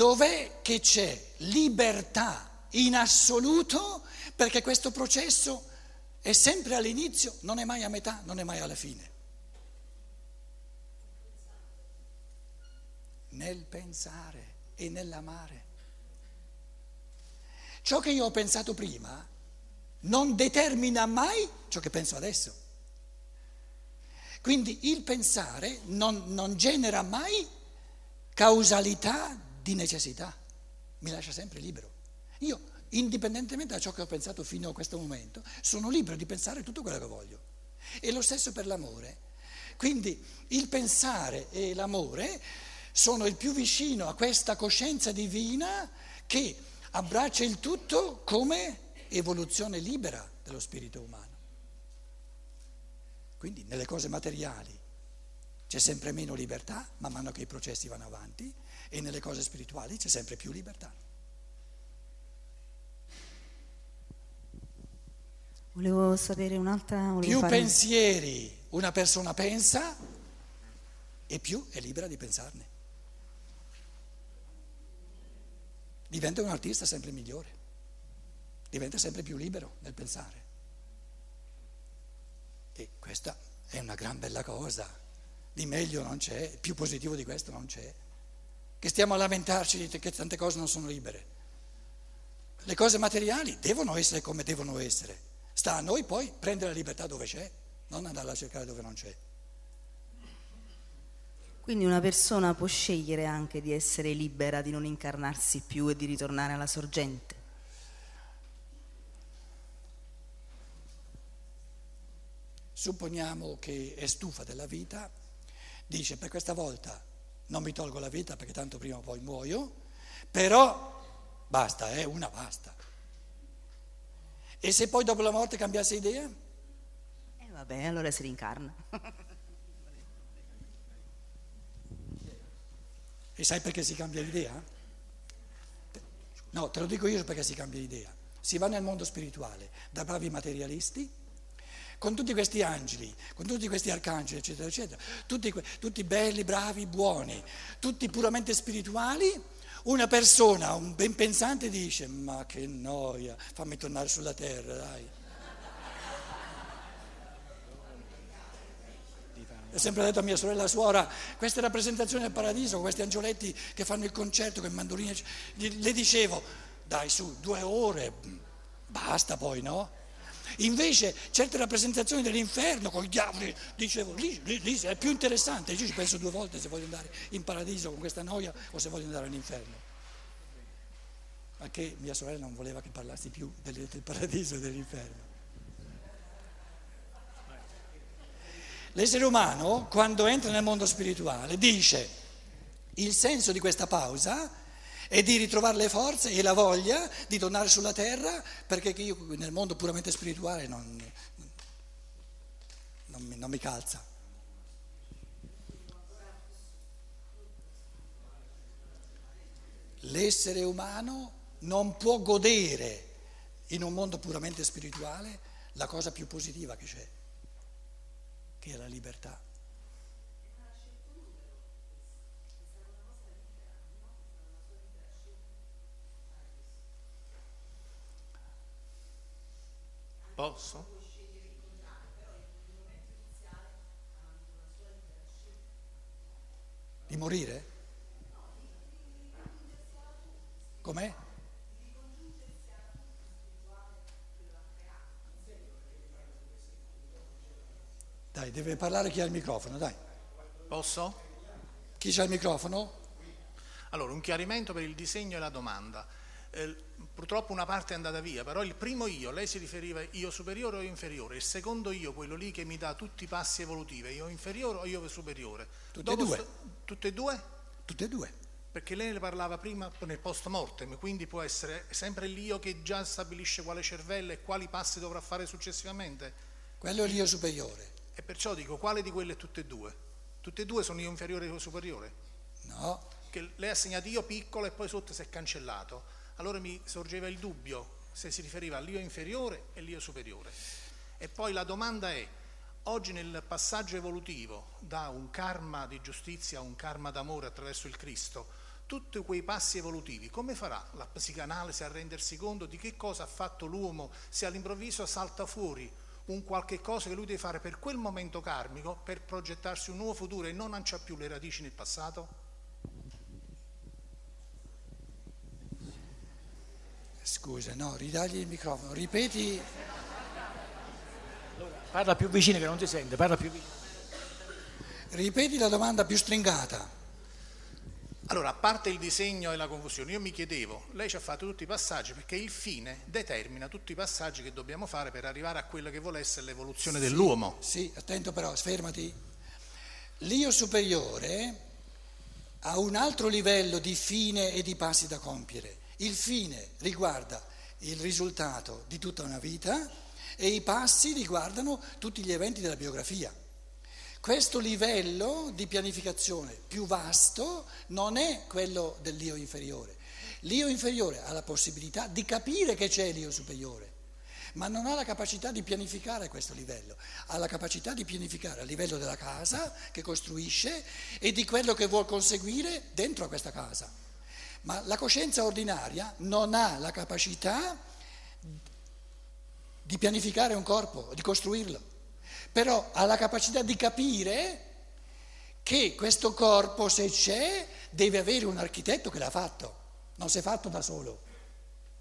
dov'è che c'è libertà in assoluto perché questo processo è sempre all'inizio, non è mai a metà, non è mai alla fine. Nel pensare e nell'amare. Ciò che io ho pensato prima non determina mai ciò che penso adesso. Quindi il pensare non, non genera mai causalità di necessità, mi lascia sempre libero. Io, indipendentemente da ciò che ho pensato fino a questo momento, sono libero di pensare tutto quello che voglio. E lo stesso per l'amore. Quindi il pensare e l'amore sono il più vicino a questa coscienza divina che abbraccia il tutto come evoluzione libera dello spirito umano. Quindi nelle cose materiali c'è sempre meno libertà man mano che i processi vanno avanti e nelle cose spirituali c'è sempre più libertà. Volevo sapere un'altra... Volevo più fare... pensieri una persona pensa e più è libera di pensarne. Diventa un artista sempre migliore diventa sempre più libero nel pensare. E questa è una gran bella cosa, di meglio non c'è, più positivo di questo non c'è. Che stiamo a lamentarci di che tante cose non sono libere. Le cose materiali devono essere come devono essere. Sta a noi poi prendere la libertà dove c'è, non andare a cercare dove non c'è. Quindi una persona può scegliere anche di essere libera, di non incarnarsi più e di ritornare alla sorgente. Supponiamo che è stufa della vita, dice per questa volta non mi tolgo la vita perché tanto prima o poi muoio, però basta, è eh, una basta. E se poi dopo la morte cambiasse idea? E eh vabbè, allora si rincarna. e sai perché si cambia idea? No, te lo dico io perché si cambia idea. Si va nel mondo spirituale da bravi materialisti con tutti questi angeli, con tutti questi arcangeli, eccetera, eccetera, tutti, tutti belli, bravi, buoni, tutti puramente spirituali, una persona, un ben pensante dice, ma che noia, fammi tornare sulla terra, dai. Ho sempre detto a mia sorella suora, queste rappresentazioni del paradiso, questi angioletti che fanno il concerto con mandoline, le dicevo, dai su, due ore, basta poi, no? Invece certe rappresentazioni dell'inferno con i diavoli, dicevo, lì, lì, lì è più interessante, io ci penso due volte se voglio andare in paradiso con questa noia o se voglio andare all'inferno. Ma che mia sorella non voleva che parlassi più del, del paradiso e dell'inferno. L'essere umano, quando entra nel mondo spirituale, dice il senso di questa pausa e di ritrovare le forze e la voglia di tornare sulla terra perché io nel mondo puramente spirituale non, non, mi, non mi calza. L'essere umano non può godere in un mondo puramente spirituale la cosa più positiva che c'è, che è la libertà. Posso? Di morire? Com'è? Dai, deve parlare chi ha il microfono, dai. Posso? Chi ha il microfono? Allora, un chiarimento per il disegno e la domanda. Eh, purtroppo una parte è andata via, però il primo io, lei si riferiva io superiore o io inferiore, il secondo io, quello lì che mi dà tutti i passi evolutivi, io inferiore o io superiore. Tutte e due. Sto, tutte e due? Tutte e due. Perché lei ne parlava prima nel post mortem, quindi può essere sempre l'io che già stabilisce quale cervello e quali passi dovrà fare successivamente. Quello è l'io superiore. E perciò dico, quale di quelle tutte e due? Tutte e due sono io inferiore e io superiore? No. Che lei ha segnato io piccolo e poi sotto si è cancellato allora mi sorgeva il dubbio se si riferiva all'io inferiore e all'io superiore. E poi la domanda è, oggi nel passaggio evolutivo da un karma di giustizia a un karma d'amore attraverso il Cristo, tutti quei passi evolutivi, come farà la psicanalisi a rendersi conto di che cosa ha fatto l'uomo se all'improvviso salta fuori un qualche cosa che lui deve fare per quel momento karmico per progettarsi un nuovo futuro e non lancia più le radici nel passato? Scusa, no, ridagli il microfono, ripeti. Parla più vicino che non ti sente, parla più vicino. Ripeti la domanda più stringata. Allora, a parte il disegno e la confusione, io mi chiedevo, lei ci ha fatto tutti i passaggi perché il fine determina tutti i passaggi che dobbiamo fare per arrivare a quello che vuole essere l'evoluzione sì, dell'uomo. Sì, attento però, fermati. L'io superiore ha un altro livello di fine e di passi da compiere. Il fine riguarda il risultato di tutta una vita e i passi riguardano tutti gli eventi della biografia. Questo livello di pianificazione più vasto non è quello dell'io inferiore. L'io inferiore ha la possibilità di capire che c'è l'io superiore, ma non ha la capacità di pianificare a questo livello. Ha la capacità di pianificare a livello della casa che costruisce e di quello che vuol conseguire dentro a questa casa. Ma la coscienza ordinaria non ha la capacità di pianificare un corpo, di costruirlo però ha la capacità di capire che questo corpo, se c'è, deve avere un architetto che l'ha fatto, non si è fatto da solo.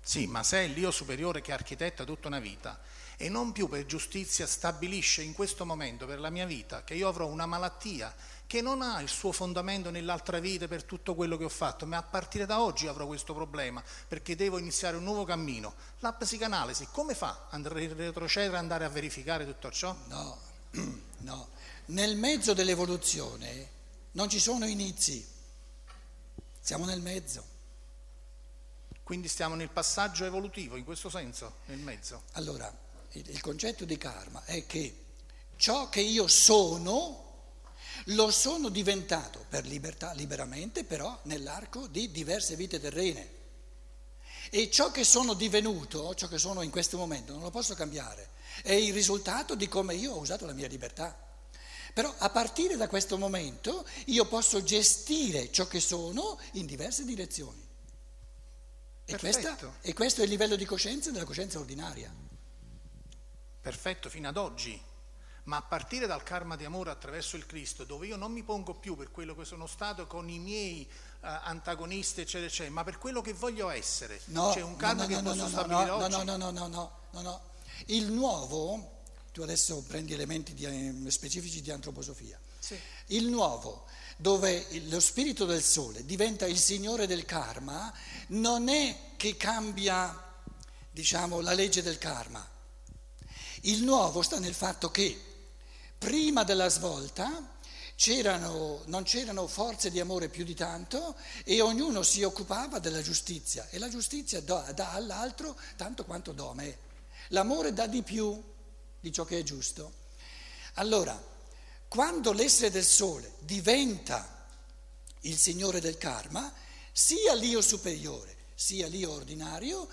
Sì, ma se è l'io superiore che architetta tutta una vita e non più per giustizia stabilisce in questo momento per la mia vita che io avrò una malattia che non ha il suo fondamento nell'altra vita per tutto quello che ho fatto, ma a partire da oggi avrò questo problema perché devo iniziare un nuovo cammino. La psicanalisi come fa a retrocedere e andare a verificare tutto ciò? No, no. Nel mezzo dell'evoluzione non ci sono inizi, siamo nel mezzo. Quindi stiamo nel passaggio evolutivo, in questo senso, nel mezzo. Allora, il, concetto di karma è che ciò che io sono lo sono diventato per libertà, liberamente, però nell'arco di diverse vite terrene. E ciò che sono divenuto, ciò che sono in questo momento, non lo posso cambiare. È il risultato di come io ho usato la mia libertà. Però a partire da questo momento io posso gestire ciò che sono in diverse direzioni. E, questa, e questo è il livello di coscienza della coscienza ordinaria. Perfetto, fino ad oggi ma a partire dal karma di amore attraverso il Cristo, dove io non mi pongo più per quello che sono stato con i miei uh, antagonisti, eccetera, eccetera, ma per quello che voglio essere. No, C'è un karma no, no, che no, posso no, stabilire no, oggi. No, no, no, no, no, no, no. Il nuovo, tu adesso prendi elementi di, eh, specifici di antroposofia, sì. il nuovo, dove lo spirito del sole diventa il signore del karma, non è che cambia, diciamo, la legge del karma. Il nuovo sta nel fatto che Prima della svolta c'erano, non c'erano forze di amore più di tanto e ognuno si occupava della giustizia e la giustizia dà, dà all'altro tanto quanto do a me. L'amore dà di più di ciò che è giusto. Allora, quando l'essere del sole diventa il signore del karma, sia l'io superiore sia l'io ordinario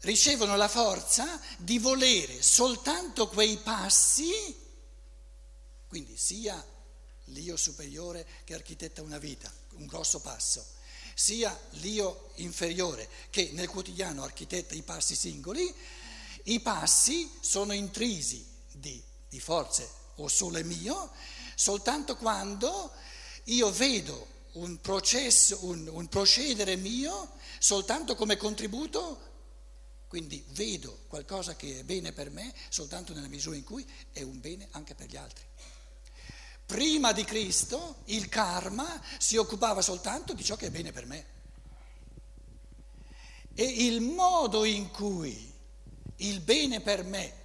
ricevono la forza di volere soltanto quei passi. Quindi sia l'io superiore che architetta una vita, un grosso passo, sia l'io inferiore che nel quotidiano architetta i passi singoli, i passi sono intrisi di, di forze o sole mio soltanto quando io vedo un processo, un, un procedere mio soltanto come contributo quindi vedo qualcosa che è bene per me soltanto nella misura in cui è un bene anche per gli altri. Prima di Cristo il karma si occupava soltanto di ciò che è bene per me. E il modo in cui il bene per me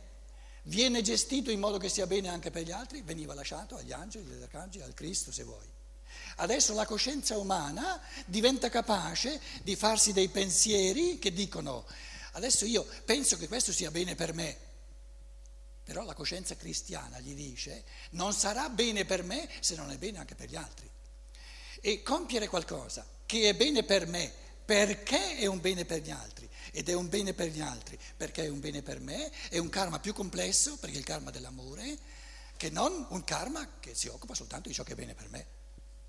viene gestito in modo che sia bene anche per gli altri veniva lasciato agli angeli, agli arcangeli, al Cristo se vuoi. Adesso la coscienza umana diventa capace di farsi dei pensieri che dicono adesso io penso che questo sia bene per me, però la coscienza cristiana gli dice non sarà bene per me se non è bene anche per gli altri. E compiere qualcosa che è bene per me perché è un bene per gli altri ed è un bene per gli altri perché è un bene per me è un karma più complesso perché è il karma dell'amore che non un karma che si occupa soltanto di ciò che è bene per me.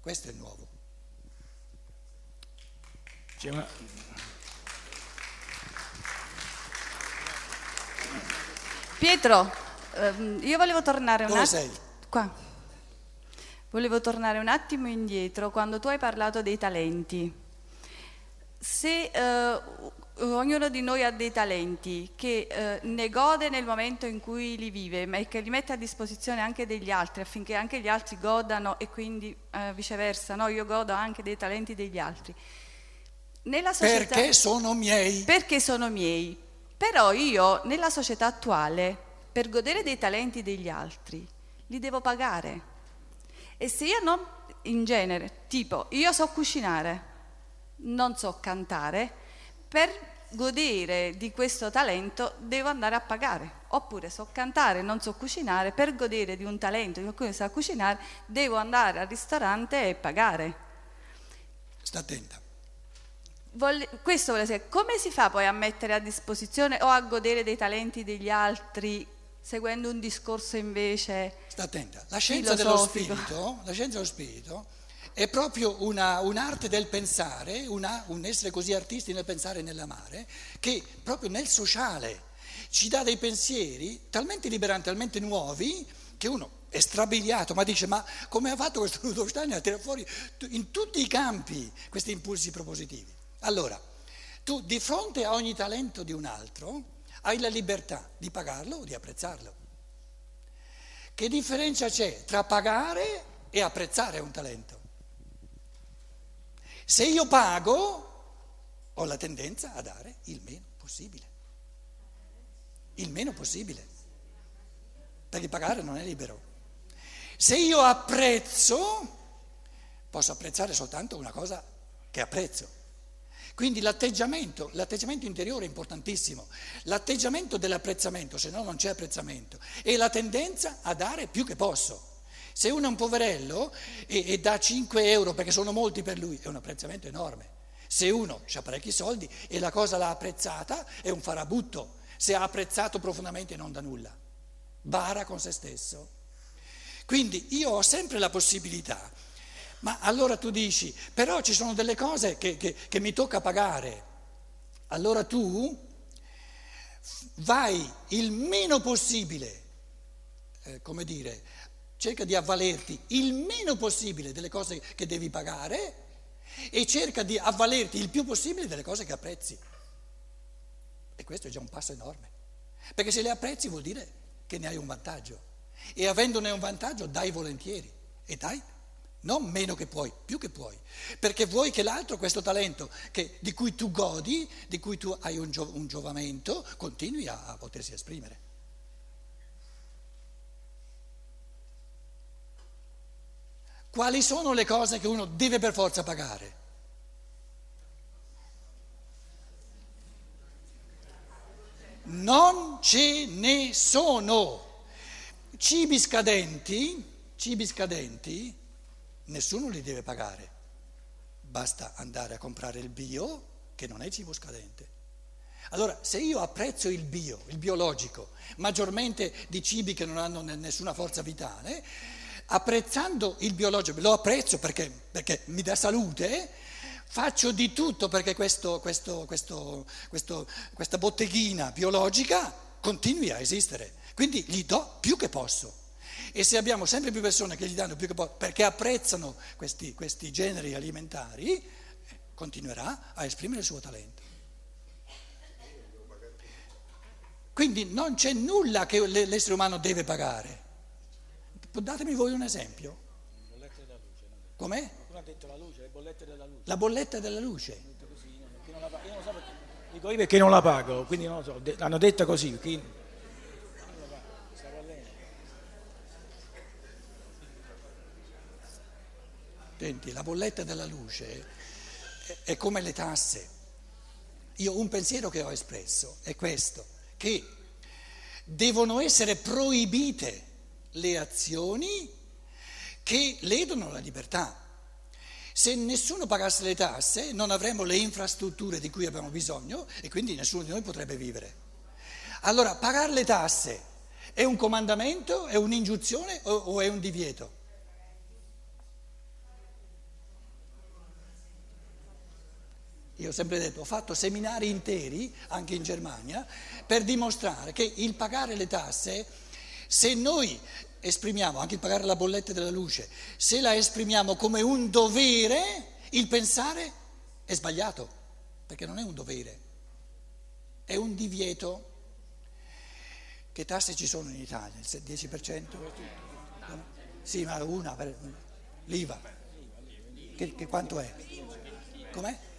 Questo è il nuovo. C'è una... Pietro, ehm, io volevo tornare un attimo. Qua. Volevo tornare un attimo indietro quando tu hai parlato dei talenti. Se eh, ognuno di noi ha dei talenti che eh, ne gode nel momento in cui li vive, ma che li mette a disposizione anche degli altri affinché anche gli altri godano e quindi eh, viceversa, no? io godo anche dei talenti degli altri. Società, Perché sono miei. perché sono miei. Però io nella società attuale, per godere dei talenti degli altri, li devo pagare. E se io non, in genere, tipo, io so cucinare, non so cantare, per godere di questo talento devo andare a pagare. Oppure so cantare, non so cucinare, per godere di un talento di qualcuno che sa cucinare, devo andare al ristorante e pagare. Sta attenta. Volle- questo vuole dire, come si fa poi a mettere a disposizione o a godere dei talenti degli altri seguendo un discorso invece Sta attenta. La scienza dello spirito, la scienza dello spirito è proprio una- un'arte del pensare, una- un essere così artisti nel pensare e nell'amare, che proprio nel sociale ci dà dei pensieri talmente liberanti, talmente nuovi, che uno è strabiliato, ma dice, ma come ha fatto questo Rudolf Steiner a tirare fuori in tutti i campi questi impulsi propositivi? Allora, tu di fronte a ogni talento di un altro hai la libertà di pagarlo o di apprezzarlo. Che differenza c'è tra pagare e apprezzare un talento? Se io pago, ho la tendenza a dare il meno possibile. Il meno possibile. Perché pagare non è libero. Se io apprezzo, posso apprezzare soltanto una cosa che apprezzo. Quindi l'atteggiamento, l'atteggiamento interiore è importantissimo. L'atteggiamento dell'apprezzamento, se no non c'è apprezzamento, è la tendenza a dare più che posso. Se uno è un poverello e, e dà 5 euro perché sono molti per lui, è un apprezzamento enorme. Se uno ha parecchi soldi e la cosa l'ha apprezzata, è un farabutto. Se ha apprezzato profondamente non dà nulla. Bara con se stesso. Quindi io ho sempre la possibilità, ma allora tu dici, però ci sono delle cose che, che- che mi tocca pagare. Allora tu vai il meno possibile, eh, come dire, cerca di avvalerti il meno possibile delle cose che devi pagare e cerca di avvalerti il più possibile delle cose che apprezzi. E questo è già un passo enorme, perché se le apprezzi vuol dire che ne hai un vantaggio e avendone un vantaggio dai volentieri e dai non meno che puoi, più che puoi, perché vuoi che l'altro, questo talento che- di cui tu godi, di cui tu hai un, gio- un giovamento, continui a, a potersi esprimere. Quali sono le cose che uno deve per forza pagare? Non ce ne sono. Cibi scadenti, cibi scadenti, nessuno li deve pagare. Basta andare a comprare il bio, che non è cibo scadente. Allora, se io apprezzo il bio, il biologico, maggiormente di cibi che non hanno ne- nessuna forza vitale, apprezzando il biologico, lo apprezzo perché, perché mi dà salute, faccio di tutto perché questo- questo- questo- questa botteghina biologica continui a esistere. Quindi gli do più che posso. E se abbiamo sempre più persone che gli danno più che posso perché apprezzano questi, questi generi alimentari, eh, continuerà a esprimere il suo talento. Quindi non c'è nulla che l'essere umano deve pagare. Datemi voi un esempio. Com'è? Qualcuno ha detto la luce, le bollette della luce. La bolletta della luce. La Io non so perché. Dico io perché non la pago, quindi non lo so. L'hanno detta così. Chi... Senti, la bolletta della luce è- come le tasse. Io un pensiero che ho espresso è questo, che devono essere proibite le azioni che ledono la libertà. Se nessuno pagasse le tasse non avremmo le infrastrutture di cui abbiamo bisogno e quindi nessuno di noi potrebbe vivere. Allora, pagare le tasse è un comandamento, è un'ingiunzione o, o è un divieto? Io ho sempre detto, ho fatto seminari interi, anche in Germania, per dimostrare che il pagare le tasse, se noi esprimiamo, anche il pagare la bolletta della luce, se la esprimiamo come un dovere, il pensare è sbagliato, perché non è un dovere, è un divieto. Che tasse ci sono in Italia? Il 10%? Sì, ma una l'IVA. Che, che quanto è? Com'è?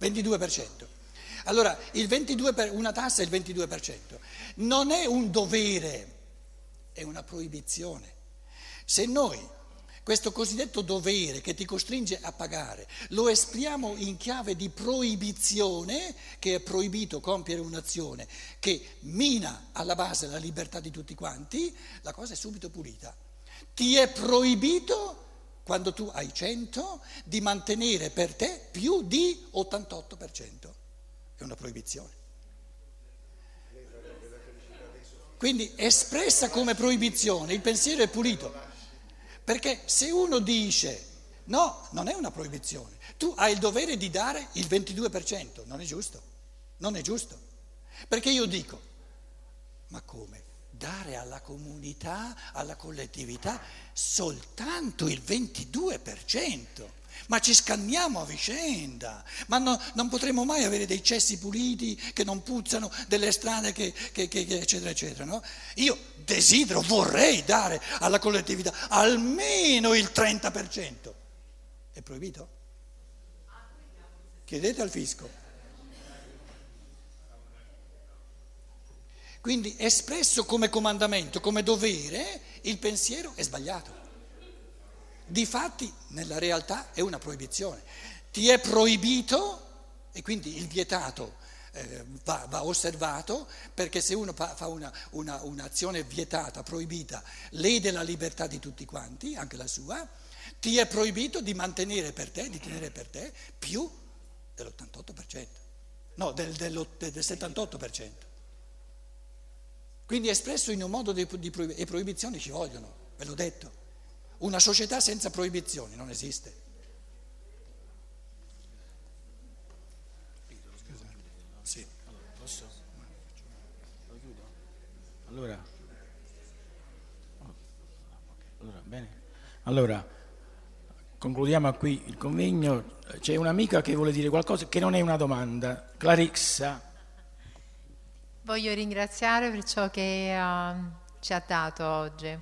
22%. Allora, il 22 per, una tassa è il 22%. Non è un dovere, è una proibizione. Se noi questo cosiddetto dovere che ti costringe a pagare lo esprimiamo in chiave di proibizione, che è proibito compiere un'azione che mina alla base la libertà di tutti quanti, la cosa è subito pulita. Ti è proibito quando tu hai 100 di mantenere per te più di 88%. È una proibizione. Quindi espressa come proibizione, il pensiero è pulito. Perché se uno dice no, non è una proibizione, tu hai il dovere di dare il 22%, non è giusto, non è giusto. Perché io dico, ma come? Dare alla comunità, alla collettività soltanto il 22%? ma ci scanniamo a vicenda, ma no, non potremo mai avere dei cessi puliti che non puzzano, delle strade che, che, che, eccetera, eccetera. No? Io desidero, vorrei dare alla collettività almeno il 30%. È proibito? Chiedete al fisco. Quindi espresso come comandamento, come dovere, il pensiero è sbagliato. Difatti, nella realtà è una proibizione. Ti è proibito e quindi il vietato eh, va, va, osservato perché se uno fa una, una, un'azione vietata, proibita, lede la libertà di tutti quanti, anche la sua, ti è proibito di mantenere per te, di tenere per te più dell'88%, no, del, del, del 78%. Quindi è espresso in un modo di, di proibizione, e proibizioni ci vogliono, ve l'ho detto. Una società senza proibizioni non esiste. Sì. Posso? Allora, allora, bene. Allora, concludiamo qui il convegno. C'è un'amica che vuole dire qualcosa che non è una domanda. Clarissa. Voglio ringraziare per ciò che uh, ci ha dato oggi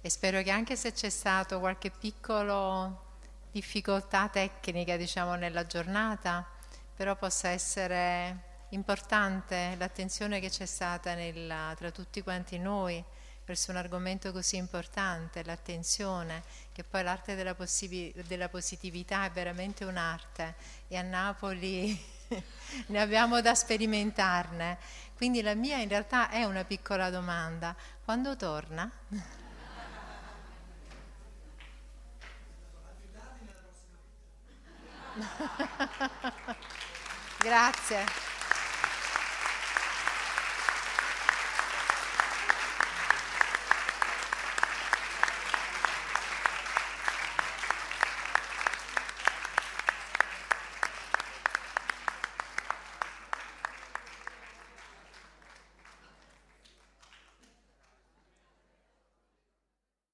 e spero che anche se c'è stata qualche piccola difficoltà tecnica diciamo, nella giornata, però possa essere importante l'attenzione che c'è stata nella, tra tutti quanti noi verso un argomento così importante, l'attenzione, che poi l'arte della, della positività è veramente un'arte. E a Napoli ne abbiamo da sperimentarne. Quindi la mia in realtà è una piccola domanda. Quando torna? Grazie.